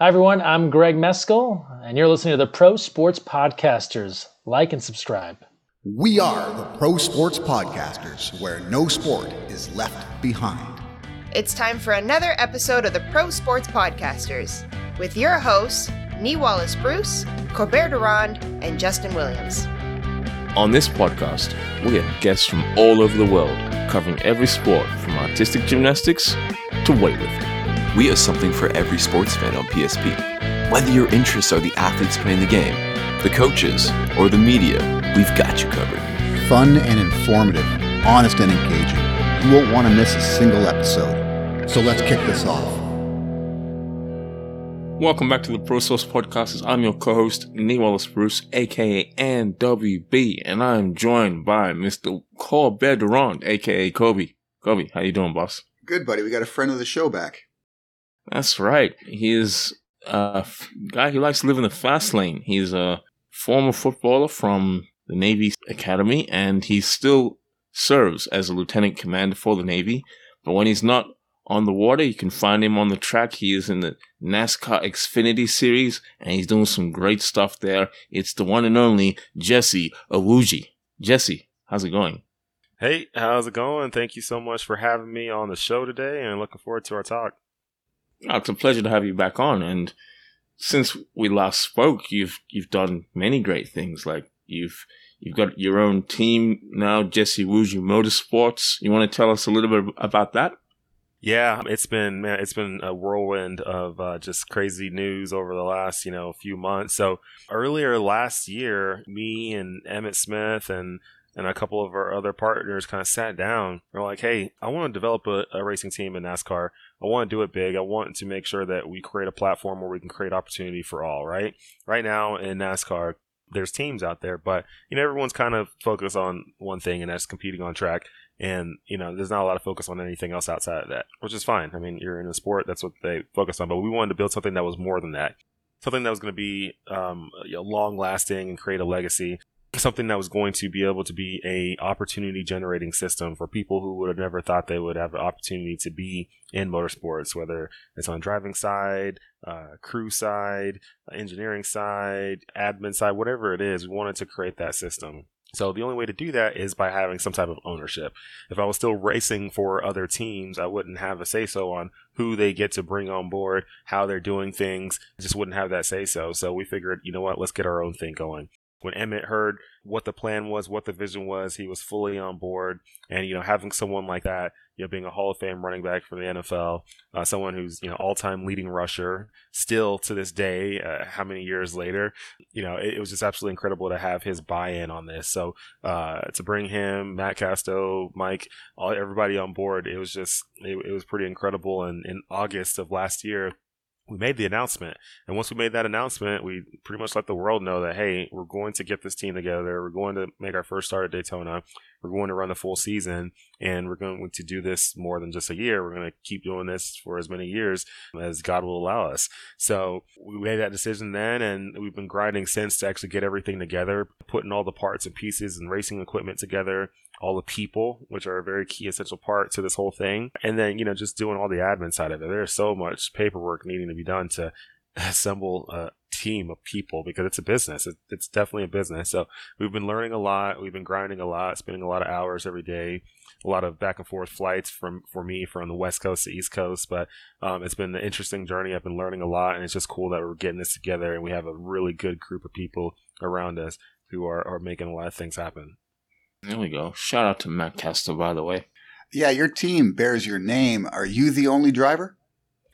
Hi, everyone. I'm Greg Meskel, and you're listening to the Pro Sports Podcasters. Like and subscribe. We are the Pro Sports Podcasters, where no sport is left behind. It's time for another episode of the Pro Sports Podcasters with your hosts, Nee Wallace Bruce, Corbett Durand, and Justin Williams. On this podcast, we have guests from all over the world covering every sport from artistic gymnastics to weightlifting. We have something for every sports fan on PSP. Whether your interests are the athletes playing the game, the coaches, or the media, we've got you covered. Fun and informative, honest and engaging. You won't want to miss a single episode. So let's kick this off. Welcome back to the Pro Sports Podcast. I'm your co-host, Nee Wallace Bruce, aka NWB, and I'm joined by Mr. Corbett Durand, aka Kobe. Kobe, how you doing, boss? Good, buddy. We got a friend of the show back. That's right. He is a f- guy who likes to live in the fast lane. He's a former footballer from the Navy Academy, and he still serves as a lieutenant commander for the Navy. But when he's not on the water, you can find him on the track. He is in the NASCAR Xfinity Series, and he's doing some great stuff there. It's the one and only Jesse Iwuji. Jesse, how's it going? Hey, how's it going? Thank you so much for having me on the show today and looking forward to our talk. Oh, it's a pleasure to have you back on. And since we last spoke, you've you've done many great things. Like you've you've got your own team now, Jesse Iwuji Motorsports. You want to tell us a little bit about that? Yeah, it's been man, it's been a whirlwind of uh, just crazy news over the last you know few months. So earlier last year, me and Emmitt Smith and and a couple of our other partners kind of sat down. We're like, hey, I want to develop a, a, racing team in NASCAR. I want to do it big. I want to make sure that we create a platform where we can create opportunity for all, right? Right now in NASCAR, there's teams out there, but you know, everyone's kind of focused on one thing and that's competing on track. And, you know, there's not a lot of focus on anything else outside of that, which is fine. I mean, you're in a sport, that's what they focus on, but we wanted to build something that was more than that. Something that was going to be um, you know, long lasting and create a legacy something that was going to be able to be a opportunity generating system for people who would have never thought they would have an opportunity to be in motorsports, whether it's on driving side, uh, crew side, engineering side, admin side, whatever it is. We wanted to create that system. So the only way to do that is by having some type of ownership. If I was still racing for other teams, I wouldn't have a say so on who they get to bring on board, how they're doing things. I just wouldn't have that say so. So we figured, you know what, let's get our own thing going when Emmitt heard what the plan was, what the vision was, he was fully on board. And, you know, having someone like that, you know, being a Hall of Fame running back for the NFL, uh, someone who's, you know, all time leading rusher still to this day, uh, how many years later, you know, it, it, was just absolutely incredible to have his buy in on this. So, uh, to bring him, Matt Casto, Mike, all, everybody on board, it was just, it, it was pretty incredible. And in August of last year, we made the announcement. And once we made that announcement, we pretty much let the world know that, hey, we're going to get this team together. We're going to make our first start at Daytona. We're going to run a full season and we're going to do this more than just a year. We're going to keep doing this for as many years as God will allow us. So we made that decision then and we've been grinding since to actually get everything together, putting all the parts and pieces and racing equipment together, all the people, which are a very key essential part to this whole thing. And then, you know, just doing all the admin side of it. There's so much paperwork needing to be done to assemble a team of people because it's a business. It's definitely a business. So we've been learning a lot. We've been grinding a lot, spending a lot of hours every day, a lot of back and forth flights from for me from the West Coast to East Coast. But um, it's been an interesting journey. I've been learning a lot, and it's just cool that we're getting this together and we have a really good group of people around us who are, are making a lot of things happen. There we go. Shout out to Matt Casto, by the way. Yeah, your team bears your name. Are you the only driver?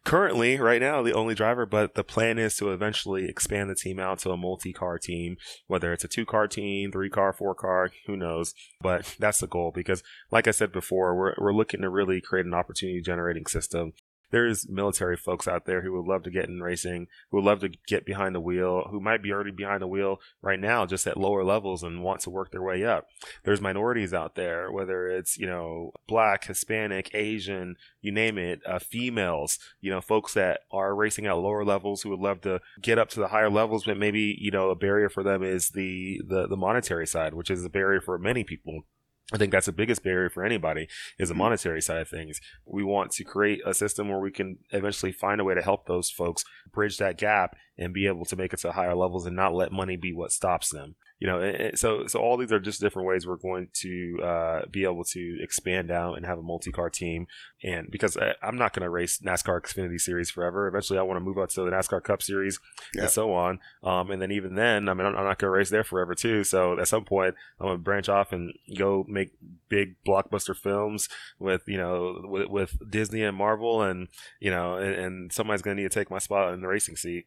Currently, right now, the only driver, but the plan is to eventually expand the team out to a multi car team, whether it's a two car team, three car, four car, who knows. But that's the goal because, like I said before, we're, we're looking to really create an opportunity generating system there's military folks out there who would love to get in racing, who would love to get behind the wheel, who might be already behind the wheel right now, just at lower levels and want to work their way up. There's minorities out there, whether it's, you know, black, Hispanic, Asian, you name it, uh, females, you know, folks that are racing at lower levels who would love to get up to the higher levels, but maybe, you know, a barrier for them is the, the, the monetary side, which is a barrier for many people I think that's the biggest barrier for anybody is the mm-hmm. monetary side of things. We want to create a system where we can eventually find a way to help those folks bridge that gap and be able to make it to higher levels and not let money be what stops them you know, so so all these are just different ways we're going to uh, be able to expand out and have a multi-car team. And because I, am not going to race NASCAR Xfinity Series forever, eventually I want to move out to the NASCAR Cup Series yeah. and so on. Um, and then even then, I mean, I'm, I'm not going to race there forever too. So at some point, I'm going to branch off and go make big blockbuster films with you know with, with Disney and Marvel, and you know, and, and somebody's going to need to take my spot in the racing seat.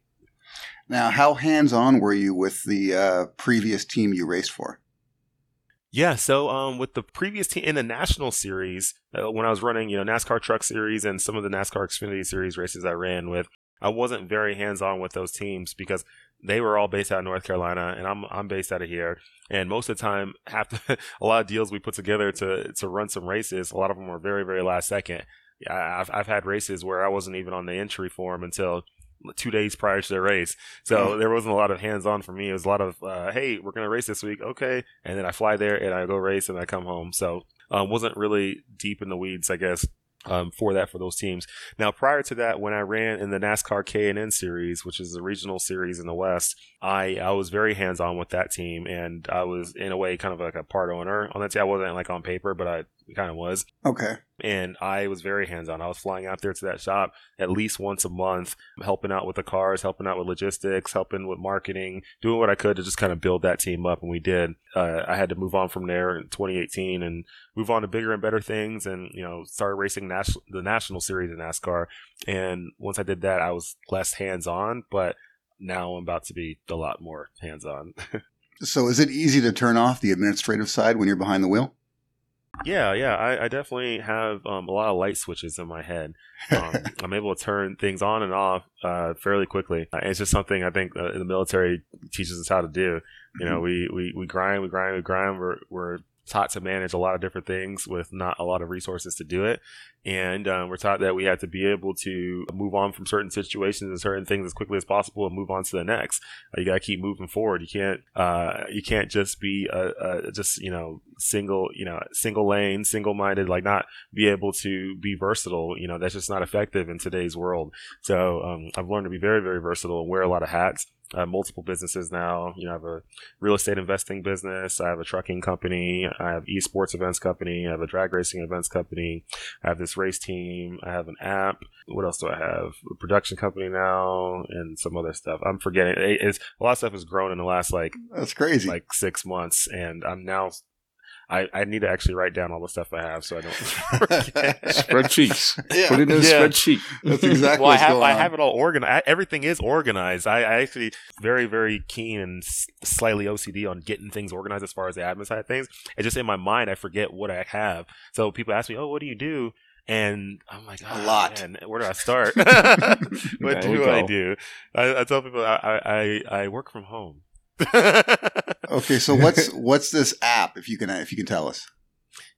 Now, how hands on were you with the uh, previous team you raced for? Yeah, so um, with the previous team in the national series, uh, when I was running, you know, NASCAR Truck Series and some of the NASCAR Xfinity Series races I ran with, I wasn't very hands on with those teams because they were all based out of North Carolina, and I'm I'm based out of here. And most of the time, half the, a lot of deals we put together to to run some races, a lot of them were very very last second. I've I've had races where I wasn't even on the entry form until two days prior to the race. So there wasn't a lot of hands on for me. It was a lot of, uh, hey, we're going to race this week. Okay. And then I fly there and I go race and I come home. So um, wasn't really deep in the weeds, I guess. Um, for that for those teams. Now, prior to that, when I ran in the NASCAR K&N series, which is the regional series in the West, I I was very hands on with that team, and I was in a way kind of like a part owner on that team. I wasn't like on paper, but I kind of was. Okay. And I was very hands on. I was flying out there to that shop at least once a month, helping out with the cars, helping out with logistics, helping with marketing, doing what I could to just kind of build that team up. And we did. Uh, I had to move on from there in 2018 and move on to bigger and better things and, you know, started racing nas- the national series in NASCAR. And once I did that, I was less hands on, but now I'm about to be a lot more hands on. so is it easy to turn off the administrative side when you're behind the wheel? Yeah, yeah, I, I definitely have um, a lot of light switches in my head. Um, I'm able to turn things on and off uh, fairly quickly. Uh, it's just something I think uh, the military teaches us how to do. You know, mm-hmm. we, we, we grind, we grind, we grind. We're, we're taught to manage a lot of different things with not a lot of resources to do it. And um, we're taught that we have to be able to move on from certain situations and certain things as quickly as possible and move on to the next. Uh, you got to keep moving forward. You can't uh, you can't just be a, a, just you know single you know single lane, single minded. Like not be able to be versatile. You know that's just not effective in today's world. So um, I've learned to be very very versatile and wear a lot of hats. I have multiple businesses now. You know, I have a real estate investing business. I have a trucking company. I have esports events company. I have a drag racing events company. I have this race team. I have an app. What else do I have? A production company now and some other stuff. I'm forgetting. It's a lot of stuff has grown in the last like that's crazy, like six months, and I'm now I, I need to actually write down all the stuff I have so I don't spreadsheets. Yeah. Put it in a yeah. spreadsheet. That's exactly. well, I have I have it all organized. Everything is organized. I, I actually very very keen and slightly OCD on getting things organized as far as the admin side of things. It's just in my mind I forget what I have. So people ask me, "Oh, what do you do?" And I'm like, oh, a ah, lot. Man, where do I start? what do I do? I, I, tell people I, I, I work from home okay, so what's what's this app? If you can if you can tell us.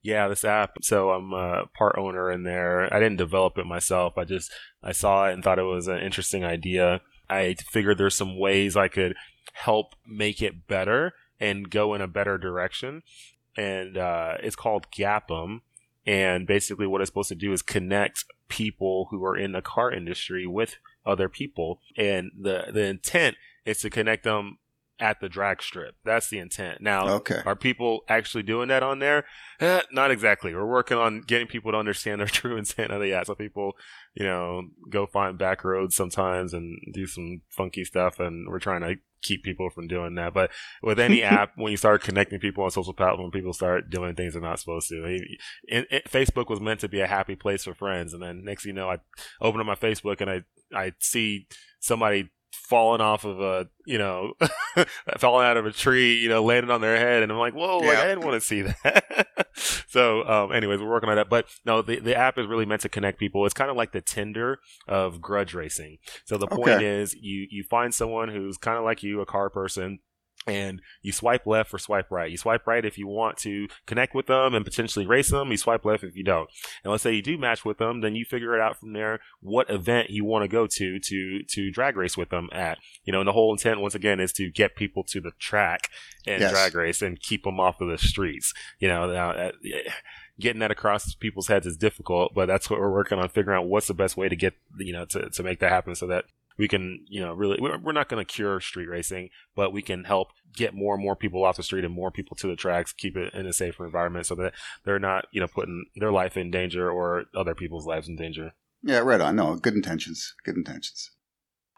Yeah, this app. So I'm a part owner in there. I didn't develop it myself. I just I saw it and thought it was an interesting idea. I figured there's some ways I could help make it better and go in a better direction. And uh, it's called Gap'em. And basically, what it's supposed to do is connect people who are in the car industry with other people. And the the intent is to connect them at the drag strip. That's the intent. Now, okay. are people actually doing that on there? Eh, not exactly. We're working on getting people to understand their true intent of the app. So people, you know, go find back roads sometimes and do some funky stuff. And we're trying to keep people from doing that. But with any app, when you start connecting people on social platforms, people start doing things they're not supposed to. It, it, Facebook was meant to be a happy place for friends. And then next thing you know, I open up my Facebook and I, I see somebody falling off of a, you know, falling out of a tree, you know, landing on their head. And I'm like, whoa, yeah. like, I didn't want to see that. so, um, anyways, we're working on that. But no, the, the app is really meant to connect people. It's kind of like the Tinder of grudge racing. So the point is you, you find someone who's kind of like you, a car person and you swipe left or swipe right. You swipe right if you want to connect with them and potentially race them. You swipe left if you don't. And let's say you do match with them, then you figure it out from there what event you want to go to to to drag race with them at. You know, and the whole intent once again is to get people to the track and Yes. drag race and keep them off of the streets. You know, now, uh, getting that across people's heads is difficult, but that's what we're working on figuring out what's the best way to get you know to to make that happen so that we can you know really we're, we're not going to cure street racing but we can help get more and more people off the street and more people to the tracks keep it in a safer environment so that they're not you know putting their life in danger or other people's lives in danger Yeah, right on. No, good intentions. Good intentions.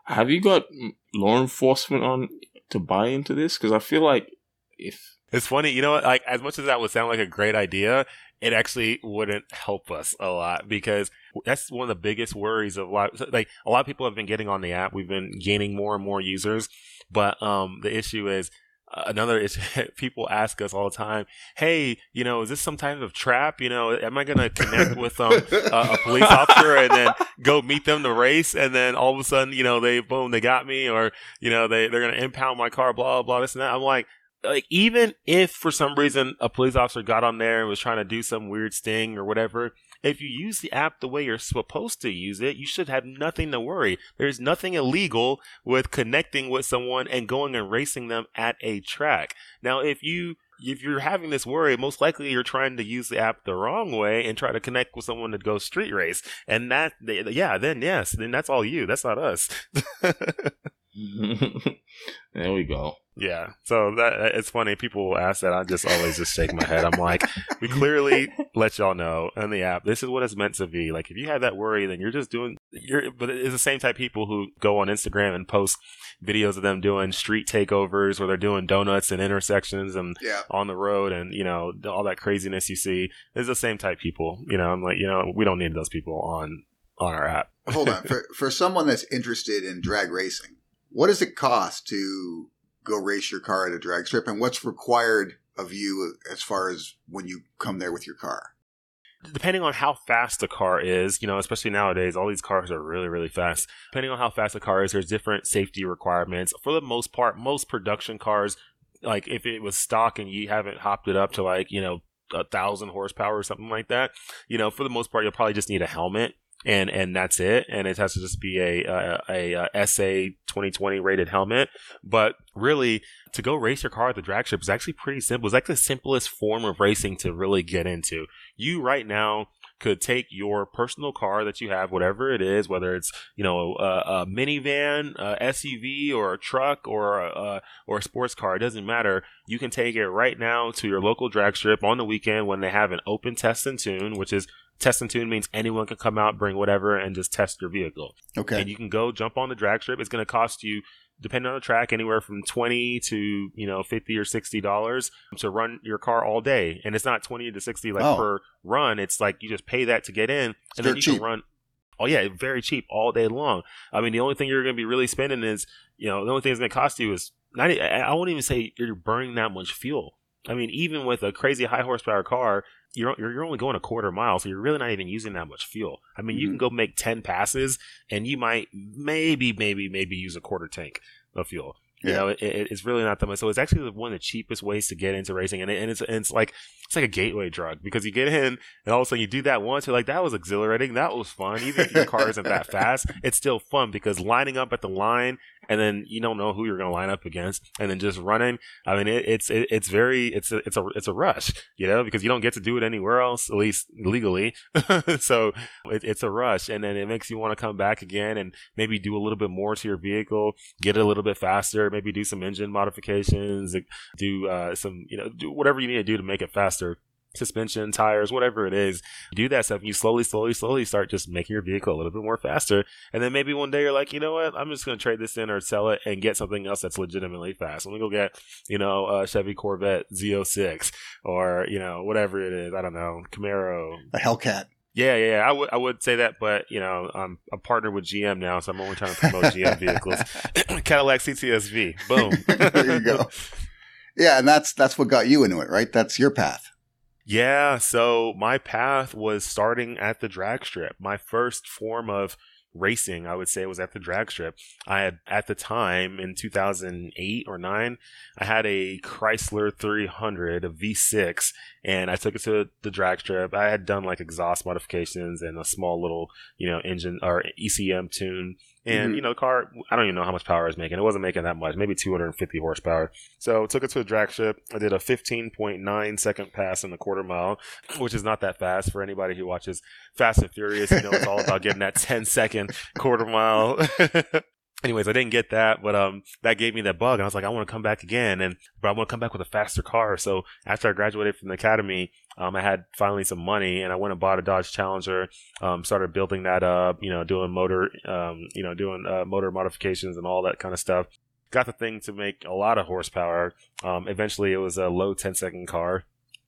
Have you got law enforcement on to buy into this? Because I feel like if it's funny you know what like as much as that would sound like a great idea it actually wouldn't help us a lot because that's one of the biggest worries of a lot like a lot of people have been getting on the app. We've been gaining more and more users. But um the issue is uh, another is people ask us all the time hey you know is this some type of trap? You know am i going to connect with um, a, a police officer and then go meet them to race and then all of a sudden you know they boom they got me or you know they, they're going to impound my car blah blah blah this and that? I'm like like even if for some reason a police officer got on there and was trying to do some weird sting or whatever if you use the app the way you're supposed to use it you should have nothing to worry. There's nothing illegal with connecting with someone and going and racing them at a track. Now if you if you're having this worry most likely you're trying to use the app the wrong way and try to connect with someone to go street race. And that yeah then yes then that's all you. That's not us there we go. Yeah. So that it's funny. People will ask that. I just always just shake my head. I'm like, we clearly let y'all know in the app. This is what it's meant to be. Like, if you have that worry, then you're just doing. You're. But it's the same type of people who go on Instagram and post videos of them doing street takeovers where they're doing donuts and intersections and Yeah. on the road and you know all that craziness you see. It's the same type people. You know, I'm like, you know, we don't need those people on on our app. Hold on. For for someone that's interested in drag racing, what does it cost to go race your car at a drag strip, and what's required of you as far as when you come there with your car? depending on how fast the car is, you know, especially nowadays, all these cars are really, really fast. Depending on how fast the car is, there's different safety requirements. For the most part, most production cars, like if it was stock and you haven't hopped it up to like, you know, a thousand horsepower or something like that, you know, for the most part, you'll probably just need a helmet. And and that's it. And it has to just be a a, a, a SA 2020 rated helmet. But really, to go race your car at the drag strip is actually pretty simple. It's like the simplest form of racing to really get into you right now could take your personal car that you have, whatever it is, whether it's you know a, a minivan, a SUV, or a truck, or a, or a sports car, it doesn't matter. You can take it right now to your local drag strip on the weekend when they have an open test and tune, which is test and tune means anyone can come out, bring whatever, and just test your vehicle Okay. and you can go jump on the drag strip. It's going to cost you, depending on the track, anywhere from twenty to you know fifty or sixty dollars to run your car all day. And it's not twenty to sixty like Oh. per run. It's like you just pay that to get in, and then you cheap. can run. Oh yeah, very cheap all day long. I mean, the only thing you're going to be really spending is you know the only thing it's going to cost you is not. I won't even say you're burning that much fuel. I mean, even with a crazy high horsepower car, you're you're you're only going a quarter mile, so you're really not even using that much fuel. I mean, you can mm-hmm. go make ten passes, and you might maybe maybe maybe use a quarter tank of fuel. You Yeah. know, it, it- it's really not that much. So it's actually one of the cheapest ways to get into racing, and, it, and it's and it's like it's like a gateway drug because you get in, and all of a sudden you do that once, you're like, that was exhilarating, that was fun. Even if your car isn't that fast, it's still fun because lining up at the line, and then you don't know who you're going to line up against, and then just running. I mean, it, it's it, it's very it's a it's a it's a rush, you know, because you don't get to do it anywhere else, at least legally. so it, it's a rush, and then it makes you want to come back again and maybe do a little bit more to your vehicle, get it a little bit faster, maybe do some engine modifications, do uh, some you know do whatever you need to do to make it faster. Suspension, tires, whatever it is, do that stuff. And you slowly, slowly, slowly start just making your vehicle a little bit more faster. And then maybe one day you're like, you know what? I'm just going to trade this in or sell it and get something else that's legitimately fast. Let me go get, you know, a Chevy Corvette Z06 or, you know, whatever it is. I don't know, Camaro, A Hellcat. yeah, yeah, yeah. I would, I would say that, but you know, I'm a partner with GM now, so I'm only trying to promote GM vehicles. Cadillac CTSV, boom. there you go. Yeah, and that's that's what got you into it, right? That's your path. Yeah, so my path was starting at the drag strip. My first form of racing, I would say, was at the drag strip. I had, at the time in 2008 or 9, I had a Chrysler 300, a V6, and I took it to the drag strip. I had done like exhaust modifications and a small little, you know, engine or ECM tune. And, Mhm. you know, the car, I don't even know how much power it was making. It wasn't making that much, maybe 250 horsepower. So took it to a drag strip. I did a 15.9 second pass in the quarter mile, which is not that fast for anybody who watches Fast and Furious. You know, it's all about getting that 10 second quarter mile. Anyways, I didn't get that, but um, that gave me that bug, and I was like, I want to come back again, and but I want to come back with a faster car. So after I graduated from the academy, um, I had finally some money, and I went and bought a Dodge Challenger. Um, started building that up, you know, doing motor, um, you know, doing uh, motor modifications and all that kind of stuff. Got the thing to make a lot of horsepower. Um, eventually, it was a low 10 second car,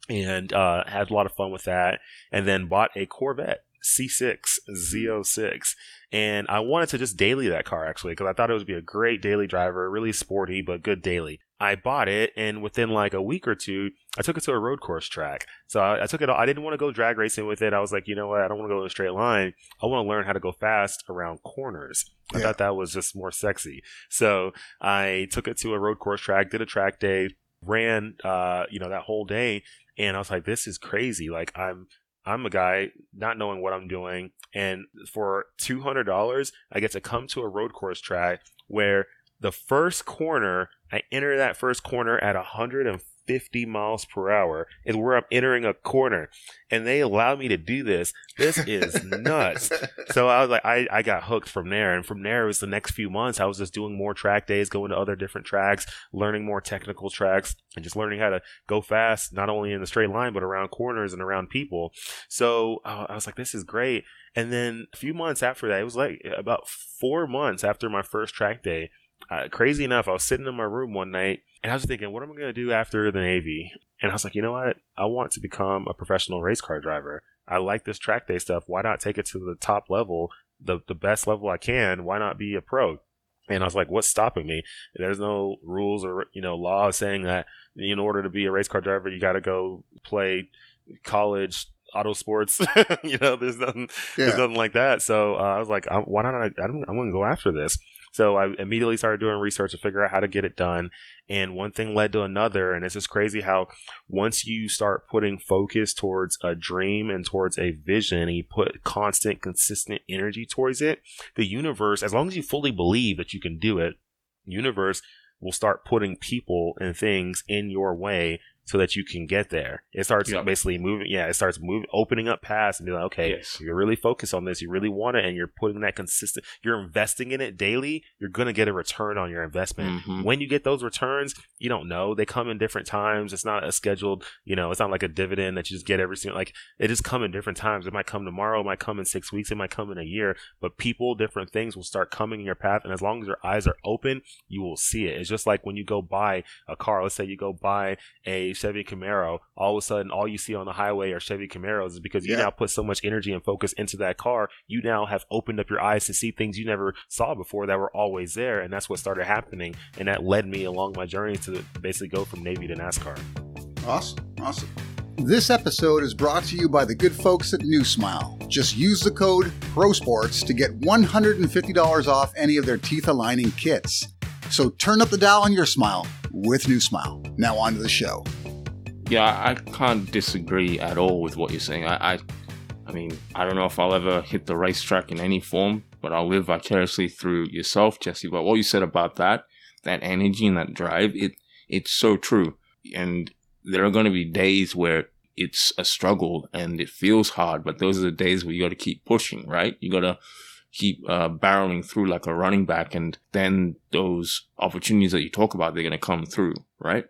and uh, had a lot of fun with that. And then bought a Corvette C6 Z06 and I wanted to just daily that car actually because I thought it would be a great daily driver, really sporty but good daily. I bought it, and within like a week or two, I took it to a road course track. So I, I took it. I didn't want to go drag racing with it. I was like, you know what? I don't want to go in a straight line. I want to learn how to go fast around corners. I Yeah. thought that was just more sexy. So I took it to a road course track, did a track day, ran, uh, you know, that whole day, and I was like, this is crazy. Like I'm I'm a guy not knowing what I'm doing, and for two hundred dollars, I get to come to a road course track where the first corner, I enter that first corner at 150 miles per hour, is where I'm entering a corner, and they allow me to do this. This is nuts. So I was like, I, I got hooked from there. And from there, it was the next few months, I was just doing more track days, going to other different tracks, learning more technical tracks, and just learning how to go fast, not only in the straight line, but around corners and around people. So uh, I was like, this is great. And then a few months after that, it was like about four months after my first track day. Uh, crazy enough, I was sitting in my room one night and I was thinking, what am I going to do after the Navy? And I was like, you know what? I want to become a professional race car driver. I like this track day stuff. Why not take it to the top level, the, the best level I can? Why not be a pro? And I was like, what's stopping me? There's no rules or, you know, laws saying that in order to be a race car driver, you got to go play college auto sports. you know, there's nothing, there's nothing like that. So uh, I was like, why not? I, I'm, I'm going to go after this. So I immediately started doing research to figure out how to get it done. And one thing led to another. And it's just crazy how once you start putting focus towards a dream and towards a vision, and you put constant, consistent energy towards it, the universe, as long as you fully believe that you can do it, universe will start putting people and things in your way so that you can get there. It starts Yeah. basically moving. Yeah, it starts moving, opening up paths and be like, okay, Yes. you're really focused on this. You really want it, and you're putting that consistent. You're investing in it daily. You're gonna get a return on your investment. Mhm. When you get those returns, you don't know. They come in different times. It's not a scheduled. You know, it's not like a dividend that you just get every single. Like it just come in different times. It might come tomorrow. It might come in six weeks. It might come in a year. But people, different things will start coming in your path, and as long as your eyes are open, you will see it. It's just like when you go buy a car. Let's say you go buy a Chevy Camaro. All of a sudden, all you see on the highway are Chevy Camaros is because you Yeah. now put so much energy and focus into that car. You now have opened up your eyes to see things you never saw before that were always there, and that's what started happening. And that led me along my journey to basically go from Navy to NASCAR. Awesome. Awesome. This episode is brought to you by the good folks at New Smile. Just use the code PROSPORTS to get $150 off any of their teeth aligning kits. So turn up the dial on your smile with New Smile. Now on to the show. Yeah, I can't disagree at all with what you're saying. I, I, I mean, I don't know if I'll ever hit the racetrack in any form, but I'll live vicariously through yourself, Jesse. But what you said about that, that energy and that drive, it, it's so true. And there are going to be days where it's a struggle and it feels hard, but those are the days where you got to keep pushing, right? You got to keep uh, barreling through like a running back, and then those opportunities that you talk about, they're going to come through, right?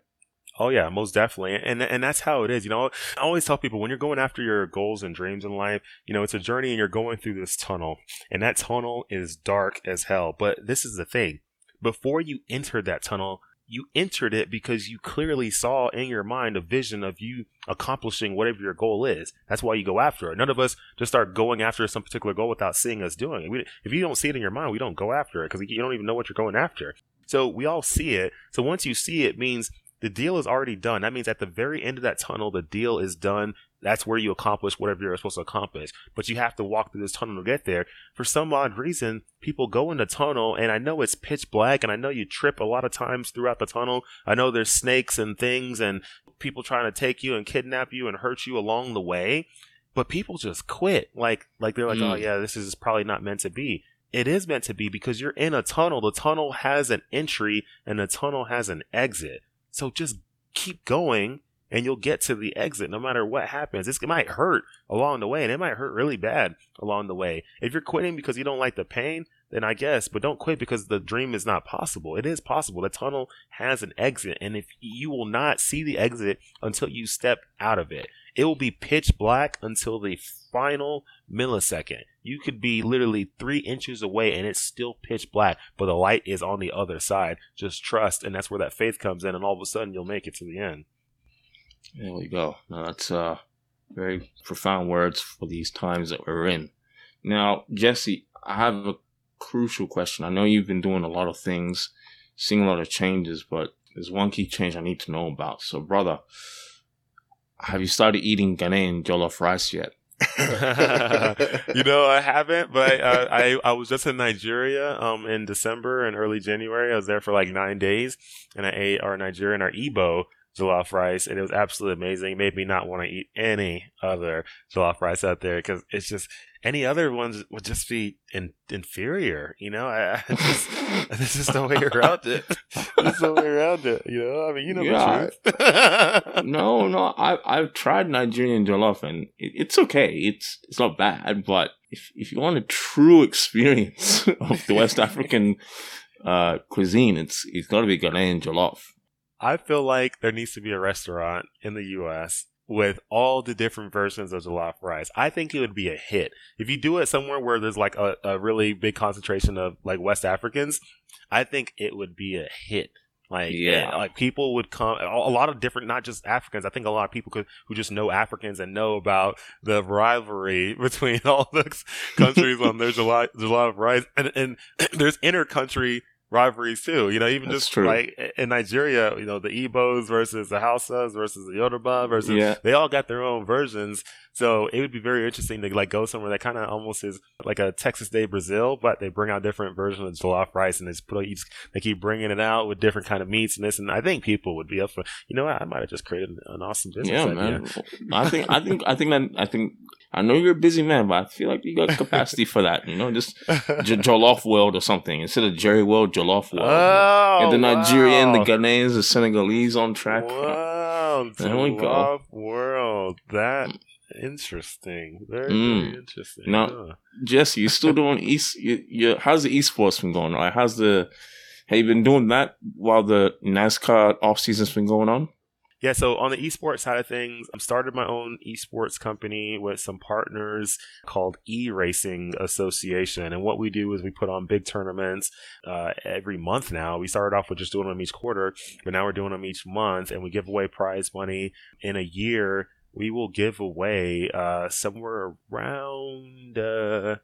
Oh yeah, most definitely, and and that's how it is. You know, I always tell people when you're going after your goals and dreams in life, you know, it's a journey, and you're going through this tunnel, and that tunnel is dark as hell. But this is the thing: before you entered that tunnel, you entered it because you clearly saw in your mind a vision of you accomplishing whatever your goal is. That's why you go after it. None of us just start going after some particular goal without seeing us doing it. We, if you don't see it in your mind, we don't go after it because you don't even know what you're going after. So we all see it. So once you see it, means the deal is already done. That means at the very end of that tunnel, the deal is done. that's where you accomplish whatever you're supposed to accomplish. But you have to walk through this tunnel to get there. For some odd reason, people go in the tunnel, and I know it's pitch black, and I know you trip a lot of times throughout the tunnel. I know there's snakes and things, and people trying to take you and kidnap you and hurt you along the way. But people just quit. Like, like they're like, Mm. oh yeah, this is probably not meant to be. It is meant to be because you're in a tunnel. The tunnel has an entry and the tunnel has an exit. So just keep going and you'll get to the exit no matter what happens. It's, it might hurt along the way and it might hurt really bad along the way. If you're quitting because you don't like the pain, then I guess, but don't quit because the dream is not possible. It is possible. The tunnel has an exit and if you will not see the exit until you step out of it, it will be pitch black until the final millisecond. You could be literally three inches away and it's still pitch black, but the light is on the other side. Just trust, and that's where that faith comes in, and all of a sudden you'll make it to the end. There we go. Now that's uh, very profound words for these times that we're in. Now, Jesse, I have a crucial question. I know you've been doing a lot of things, seeing a lot of changes, but there's one key change I need to know about. So, brother, have you started eating Ghanaian jollof rice yet? you know, I haven't, but uh, I I was just in Nigeria um in December and early January. I was there for like nine days, and I ate our Nigerian, our Igbo jollof rice, and it was absolutely amazing. It made me not want to eat any other jollof rice out there because it's just any other ones would just be in, inferior. You know, I, I just this is no way around it. There's no way around it. You know, I mean, you know Yeah. the truth. no, no, I I've tried Nigerian jollof and it, it's okay. It's it's not bad, but if if you want a true experience of the West African uh, cuisine, it's it's got to be Ghanaian jollof. I feel like there needs to be a restaurant in the U.S. with all the different versions of jollof rice. I think it would be a hit if you do it somewhere where there's like a, a really big concentration of like West Africans. I think it would be a hit. Like eh, Yeah. like people would come. A lot of different, not just Africans. I think a lot of people could, who just know Africans and know about the rivalry between all the countries on their jollof, jollof rice, and and there's inter-country rivalries too. You know, even That's just true. like in Nigeria, you know, the Igbos versus the Hausas versus the Yoruba versus Yeah. they all got their own versions. So it would be very interesting to like go somewhere that kind of almost is like a Texas de Brazil, but they bring out different versions of jollof rice and they put each, they keep bringing it out with different kind of meats and this. And I think people would be up for. You know, what? I might have just created an awesome business. Yeah, idea. man. I think I think I think that I think I know you're a busy man, but I feel like you got capacity for that. You know, just J- Jollof World or something instead of Jerry World, Jollof World. Oh, and the Nigerian, wow. the Ghanaians, the Senegalese on track. Wow, There we go. World. That interesting. Very, Mm. very interesting. Now- Huh. Jesse, you still doing East? You, you, how's the esports been going? Like, how's the? Have you been doing that while the NASCAR off season's been going on? Yeah, so on the esports side of things, I started my own esports company with some partners called E Racing Association. And what we do is we put on big tournaments uh, every month now. We started off with just doing them each quarter, but now we're doing them each month, and we give away prize money in a year. We will give away uh, somewhere around uh,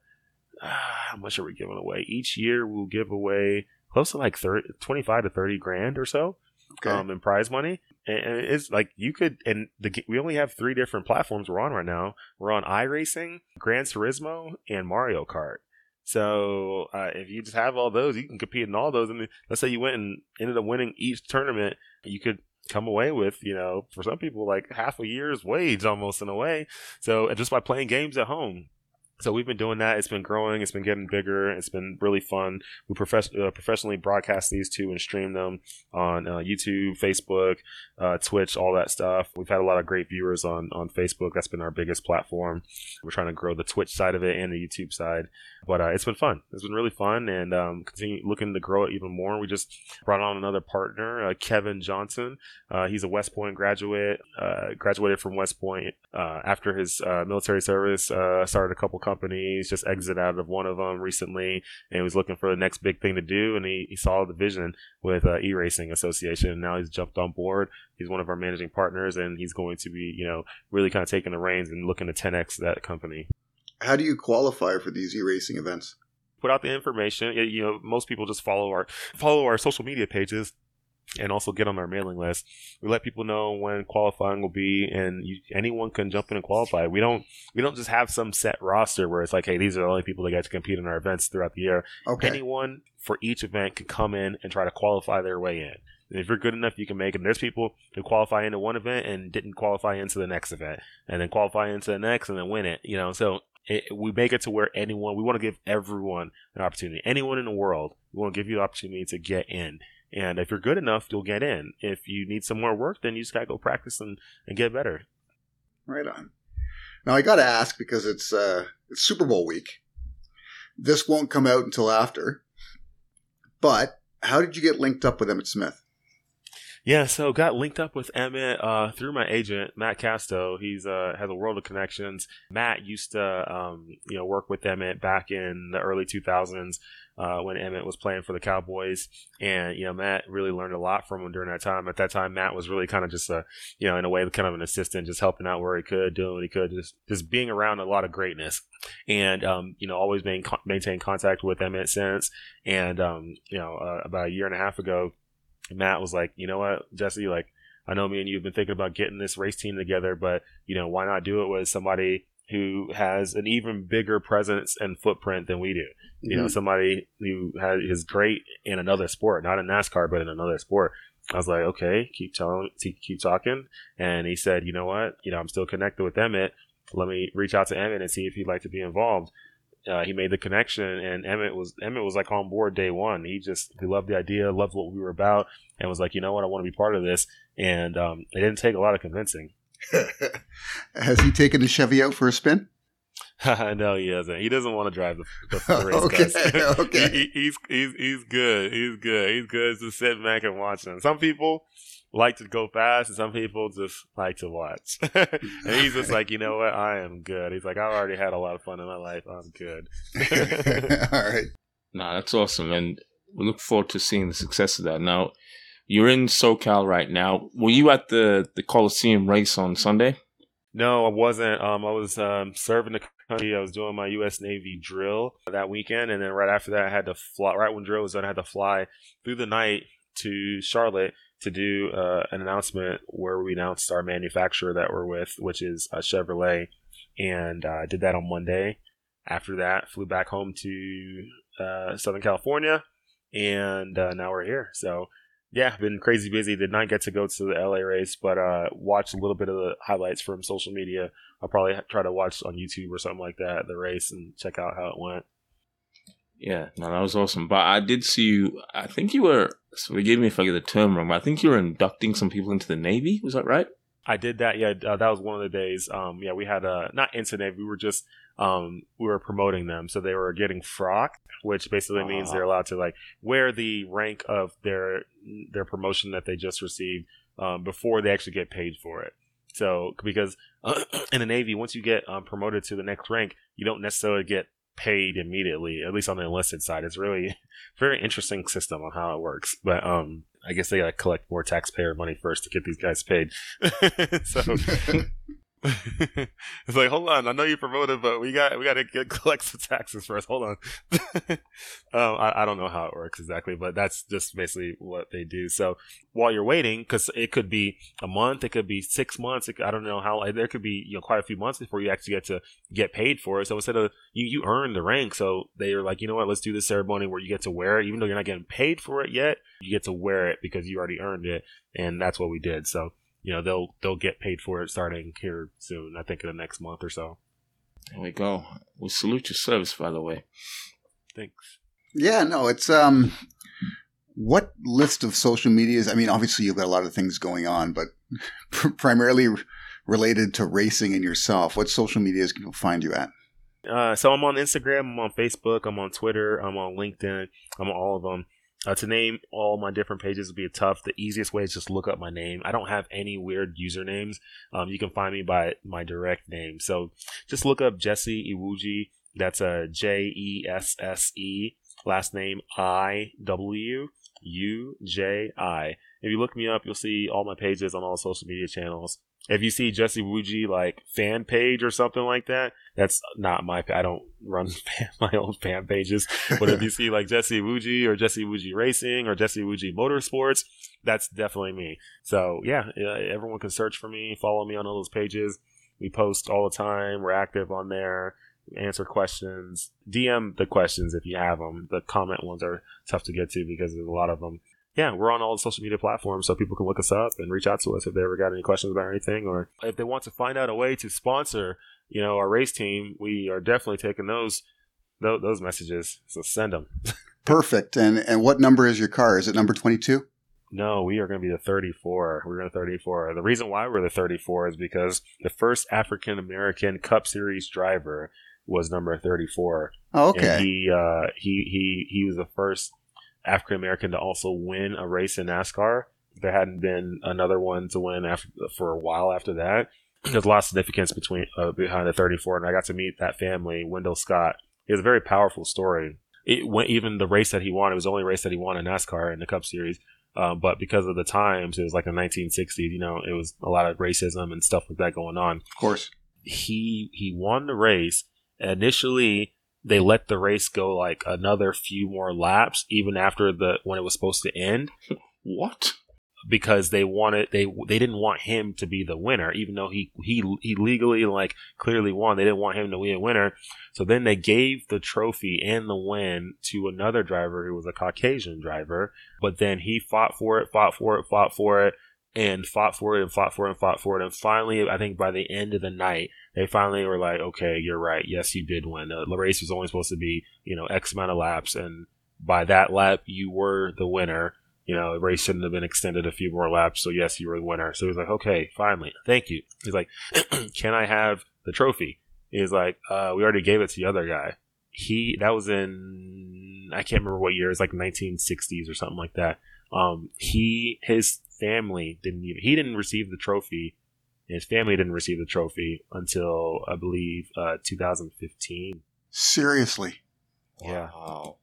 ah, how much are we giving away each year? We'll give away close to like 30, 25 to thirty grand or so Okay. um, in prize money. And, it's like you could, and the, we only have three different platforms we're on right now. We're on iRacing, Gran Turismo, and Mario Kart. So uh, if you just have all those, you can compete in all those. And let's say you went and ended up winning each tournament, you could come away with, you know, for some people, like half a year's wage almost in a way. So just by playing games at home. So we've been doing that. It's been growing. It's been getting bigger. It's been really fun. We profess- uh, professionally broadcast these two and stream them on uh, YouTube, Facebook, uh, Twitch, all that stuff. We've had a lot of great viewers on on Facebook. That's been our biggest platform. We're trying to grow the Twitch side of it and the YouTube side, but uh, it's been fun. It's been really fun, and um, continue looking to grow it even more. We just brought on another partner, uh, Kevin Johnson. Uh, he's a West Point graduate. Graduated from West Point after his military service. Started a couple companies. Just exited out of one of them recently, and he was looking for the next big thing to do. And he, he saw the vision with uh, E Racing Association. And now he's jumped on board. He's one of our managing partners, and he's going to be, you know, really kind of taking the reins and looking to 10x that company. How do you qualify for these e-racing events? Put out the information. You know, most people just follow our follow our social media pages. And also get on our mailing list. We let people know when qualifying will be, and you, anyone can jump in and qualify. We don't we don't just have some set roster where it's like, hey, these are the only people that get to compete in our events throughout the year. Okay. Anyone for each event can come in and try to qualify their way in. And if you're good enough, you can make it. And there's people who qualify into one event and didn't qualify into the next event, and then qualify into the next and then win it. You know, so it, we make it to where anyone we want to give everyone an opportunity. Anyone in the world, we want to give you the opportunity to get in. And if you're good enough, you'll get in. If you need some more work, then you just gotta go practice and, and get better. Right on. Now I got to ask because it's uh, it's Super Bowl week. This won't come out until after. But how did you get linked up with Emmitt Smith? Yeah, so got linked up with Emmitt uh, through my agent Matt Casto. He's uh, has a world of connections. Matt used to um, you know work with Emmitt back in the early 2000s uh, when Emmitt was playing for the Cowboys, and you know Matt really learned a lot from him during that time. At that time, Matt was really kind of just a you know in a way kind of an assistant, just helping out where he could, doing what he could, just just being around a lot of greatness, and um, you know always maintain contact with Emmitt since. And um, you know uh, about a year and a half ago Matt was like, you know what, Jesse, like, I know me and you have been thinking about getting this race team together, but, you know, why not do it with somebody who has an even bigger presence and footprint than we do? You know, Mhm. somebody who has, is great in another sport, not in NASCAR, but in another sport. I was like, okay, keep telling, keep talking. And he said, you know what, you know, I'm still connected with Emmitt. Let me reach out to Emmitt and see if he'd like to be involved. Uh, he made the connection, and Emmitt was Emmitt was like on board day one. He just he loved the idea, loved what we were about, and was like, you know what, I want to be part of this. And um, it didn't take a lot of convincing. Has he taken the Chevy out for a spin? no, he doesn't. He doesn't want to drive the, the, race Okay, okay. He- he- he's he's he's good. He's good. He's good to sit back and watch them. Some people like to go fast, and some people just like to watch. and he's just like, you know what? I am good. He's like, I've already had a lot of fun in my life. I'm good. All right. Nah, that's awesome, and we look forward to seeing the success of that. Now, you're in SoCal right now. Were you at the the Coliseum race on Sunday? No, I wasn't. Um, I was um, serving the country. I was doing my U.S. Navy drill that weekend, and then right after that, I had to fly. Right when drill was done, I had to fly through the night to Charlotte to do uh, an announcement where we announced our manufacturer that we're with, which is uh, Chevrolet, and uh, did that on Monday. After that, flew back home to uh, Southern California, and uh, now we're here. So yeah, been crazy busy. Did not get to go to the LA race, but uh, watched a little bit of the highlights from social media. I'll probably try to watch on YouTube or something like that the race and check out how it went. Yeah, no, that was awesome. But I did see you. I think you were. So forgive me if I get the term wrong, but I think you were inducting some people into the Navy. Was that right? I did that. Yeah, uh, that was one of the days. Um, yeah, we had a not incident. We were just um, we were promoting them, so they were getting frock, which basically means Ah. they're allowed to like wear the rank of their their promotion that they just received um, before they actually get paid for it. So because in the Navy, once you get um, promoted to the next rank, you don't necessarily get paid immediately. At least on the enlisted side, it's really very interesting system on how it works. But um, I guess they gotta collect more taxpayer money first to get these guys paid. so it's like, hold on, I know you promoted, but we got we got to get, collect some taxes first. Hold on. um, I, I don't know how it works exactly, but that's just basically what they do. So while you're waiting, because it could be a month, it could be six months. It, I don't know how. There could be you know quite a few months before you actually get to get paid for it. So instead of you, you earn the rank. So they are like, you know what? Let's do this ceremony where you get to wear it, even though you're not getting paid for it yet. You get to wear it because you already earned it, and that's what we did. So you know they'll they'll get paid for it starting here soon. I think in the next month or so. There we go. We salute your service, by the way. Thanks. Yeah, no, it's um what list of social medias? I mean, obviously you've got a lot of things going on, but primarily related to racing and yourself. What social medias can people find you at? Uh, so I'm on Instagram, I'm on Facebook, I'm on Twitter, I'm on LinkedIn, I'm on all of them. Uh, to name all my different pages would be tough. The easiest way is just look up my name. I don't have any weird usernames. Um, you can find me by my direct name. So just look up Jesse Iwuji. That's a J E S S E. Last name I W U J I. If you look me up, you'll see all my pages on all social media channels. If you see Jesse Iwuji like fan page or something like that, that's not my. I don't run my own fan pages. But if you see like Jesse Iwuji or Jesse Iwuji Racing or Jesse Iwuji Motorsports, that's definitely me. So yeah, everyone can search for me, follow me on all those pages. We post all the time. We're active on there. Answer questions. DM the questions if you have them. The comment ones are tough to get to because there's a lot of them yeah, we're on all the social media platforms so people can look us up and reach out to us if they ever got any questions about anything or if they want to find out a way to sponsor, you know, our race team. We are definitely taking those those, those messages. So send them. Perfect. And and what number is your car? Is it number 22? No, we are going to be the 34. We're going to 34. The reason why we're the 34 is because the first African American Cup Series driver was number 34. Oh, okay. And he uh, he he he was the first African American to also win a race in NASCAR. There hadn't been another one to win after for a while after that. There's a lot of significance between uh, behind the 34, and I got to meet that family. Wendell Scott. It was a very powerful story. It went even the race that he won. It was the only race that he won in NASCAR in the Cup Series. Um, but because of the times, it was like the 1960s. You know, it was a lot of racism and stuff like that going on. Of course, he he won the race. Initially, they let the race go like another few more laps even after the when it was supposed to end. what? Because they wanted they they didn't want him to be the winner, even though he he he legally like clearly won. They didn't want him to be a winner. So then they gave the trophy and the win to another driver who was a Caucasian driver. But then he fought for it, fought for it, fought for it, and fought for it and fought for it and fought for it. And finally, I think by the end of the night, they finally were like, okay, you're right. Yes, you did win. Uh, the race was only supposed to be, you know, X amount of laps. And by that lap, you were the winner. You know, the race shouldn't have been extended a few more laps. So, yes, you were the winner. So he's like, okay, finally. Thank you. He's like, can I have the trophy? He's like, uh, we already gave it to the other guy. He, that was in, I can't remember what year. It's like 1960s or something like that. Um, he, his family didn't even he didn't receive the trophy. His family didn't receive the trophy until I believe uh, 2015. Seriously? Yeah. Wow.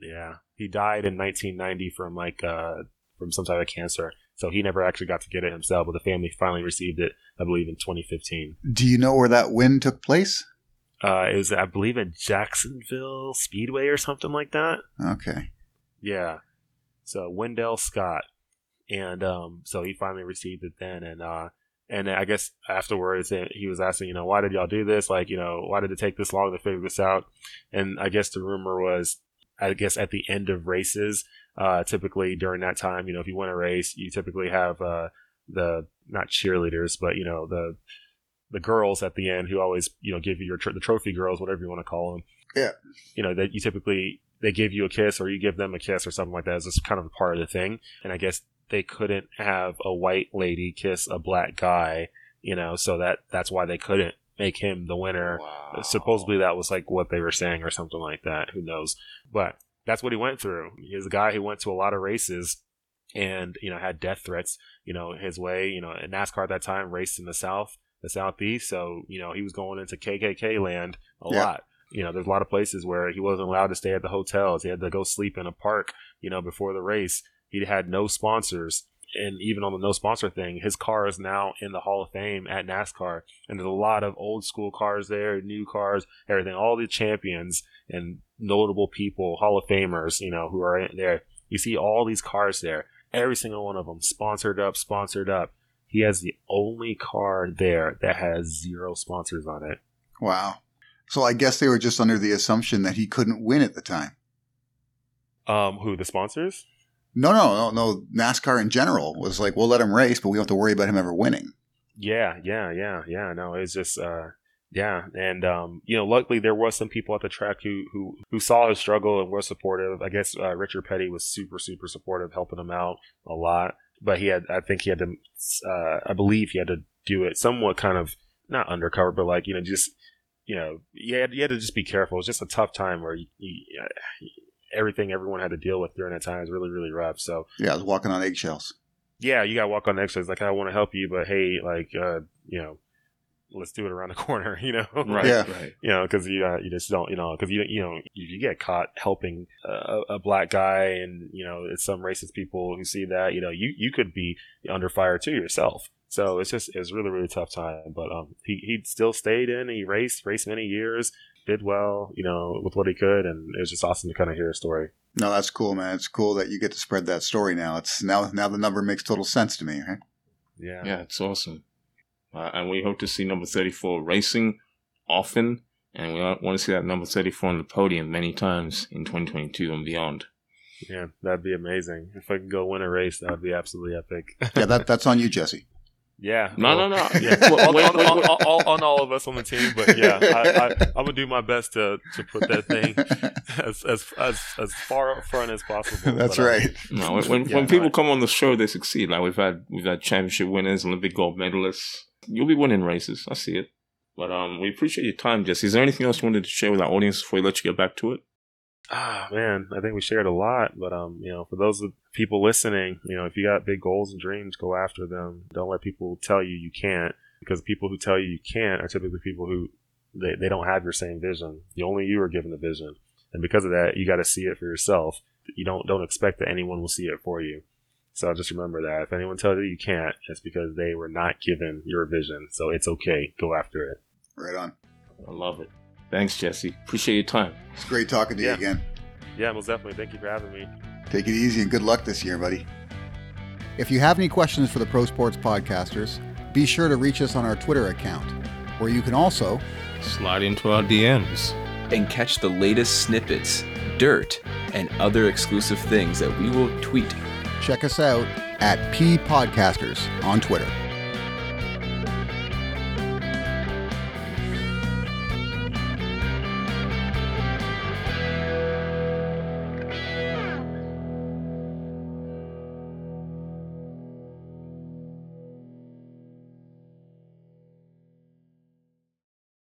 Yeah. He died in 1990 from like uh, from some type of cancer. So he never actually got to get it himself, but the family finally received it, I believe, in 2015. Do you know where that win took place? Uh, it was, I believe, at Jacksonville Speedway or something like that. Okay. Yeah. So Wendell Scott and um, so he finally received it then, and uh, and I guess afterwards eh, he was asking, you know, why did y'all do this? Like, you know, why did it take this long to figure this out? And I guess the rumor was, I guess at the end of races, uh, typically during that time, you know, if you win a race, you typically have uh, the not cheerleaders, but you know the the girls at the end who always you know give you your tr- the trophy girls, whatever you want to call them. Yeah. You know that you typically they give you a kiss or you give them a kiss or something like that. It's just kind of a part of the thing. And I guess they couldn't have a white lady kiss a black guy, you know, so that that's why they couldn't make him the winner. Wow. Supposedly that was like what they were saying or something like that. Who knows? But that's what he went through. He's a guy who went to a lot of races and, you know, had death threats, you know, his way, you know, NASCAR at that time raced in the South, the Southeast. So, you know, he was going into KKK land a Yeah. lot. You know, there's a lot of places where he wasn't allowed to stay at the hotels. He had to go sleep in a park, you know, before the race. He had no sponsors. And even on the no sponsor thing, his car is now in the Hall of Fame at NASCAR. And there's a lot of old school cars there, new cars, everything, all the champions and notable people, Hall of Famers, you know, who are in there. You see all these cars there, every single one of them sponsored up, sponsored up. He has the only car there that has zero sponsors on it. Wow. So I guess they were just under the assumption that he couldn't win at the time. Um, who the sponsors? No, no, no, no. NASCAR in general was like, we'll let him race, but we don't have to worry about him ever winning. Yeah, yeah, yeah, yeah. No, it's just uh yeah, and um, you know, luckily there was some people at the track who who who saw his struggle and were supportive. I guess uh, Richard Petty was super super supportive, helping him out a lot. But he had, I think he had to, uh, I believe he had to do it somewhat kind of not undercover, but like you know, just you know, you had, you had to just be careful. It was just a tough time where you, everything everyone had to deal with during that time is really really rough. So Yeah, I was walking on eggshells. yeah, you got to walk on eggshells. Like, I want to help you, but hey, like, uh, you know, let's do it around the corner, you know? Right, Yeah. right. you know, because you uh, you just don't, you know, because you you know, if you get caught helping a, a black guy, and you know, it's some racist people who see that, you know, you you could be under fire too yourself. So it's just it's really really tough time. But um, he he still stayed in. He raced raced many years, did well, you know, with what he could, and it was just awesome to kind of hear his story. No, that's cool, man. It's cool that you get to spread that story now. It's now now the number makes total sense to me. Right? Yeah, Yeah, it's awesome. Uh, and we hope to see number 34 racing often. And we want to see that number 34 on the podium many times in 2022 and beyond. yeah, that'd be amazing. If I could go win a race, that would be absolutely epic. Yeah, that that's on you, Jesse. Yeah. No, well, no, no. Yeah. Wait, on, wait, on- wait, on- on- on all of us on the team, but yeah, I, I, I'm gonna do my best to to put that thing as as as, as far up front as possible. that's But, uh, right. No, when, when, Yeah, when people no, come on the show, they succeed. Like we've had, we've had championship winners, Olympic gold medalists. You'll be winning races. I see it. But um, we appreciate your time, Jesse. Is there anything else you wanted to share with our audience before we let you get back to it? Ah, man, I think we shared a lot, but um, you know, for those of people listening, you know, if you got big goals and dreams, go after them. Don't let people tell you you can't, because people who tell you you can't are typically people who they, they don't have your same vision. The only you are given the vision, and because of that, you got to see it for yourself. You don't don't expect that anyone will see it for you. So just remember that if anyone tells you you can't, it's because they were not given your vision. So it's okay. Go after it. Right on. I love it. Thanks, Jesse. Appreciate your time. It's great talking to Yeah. you again. Yeah, most definitely. Thank you for having me. Take it easy and good luck this year, buddy. If you have any questions for the Pro Sports Podcasters, be sure to reach us on our Twitter account, where you can also Slide into our DMs. And catch the latest snippets, dirt, and other exclusive things that we will tweet check us out at P Podcasters on Twitter.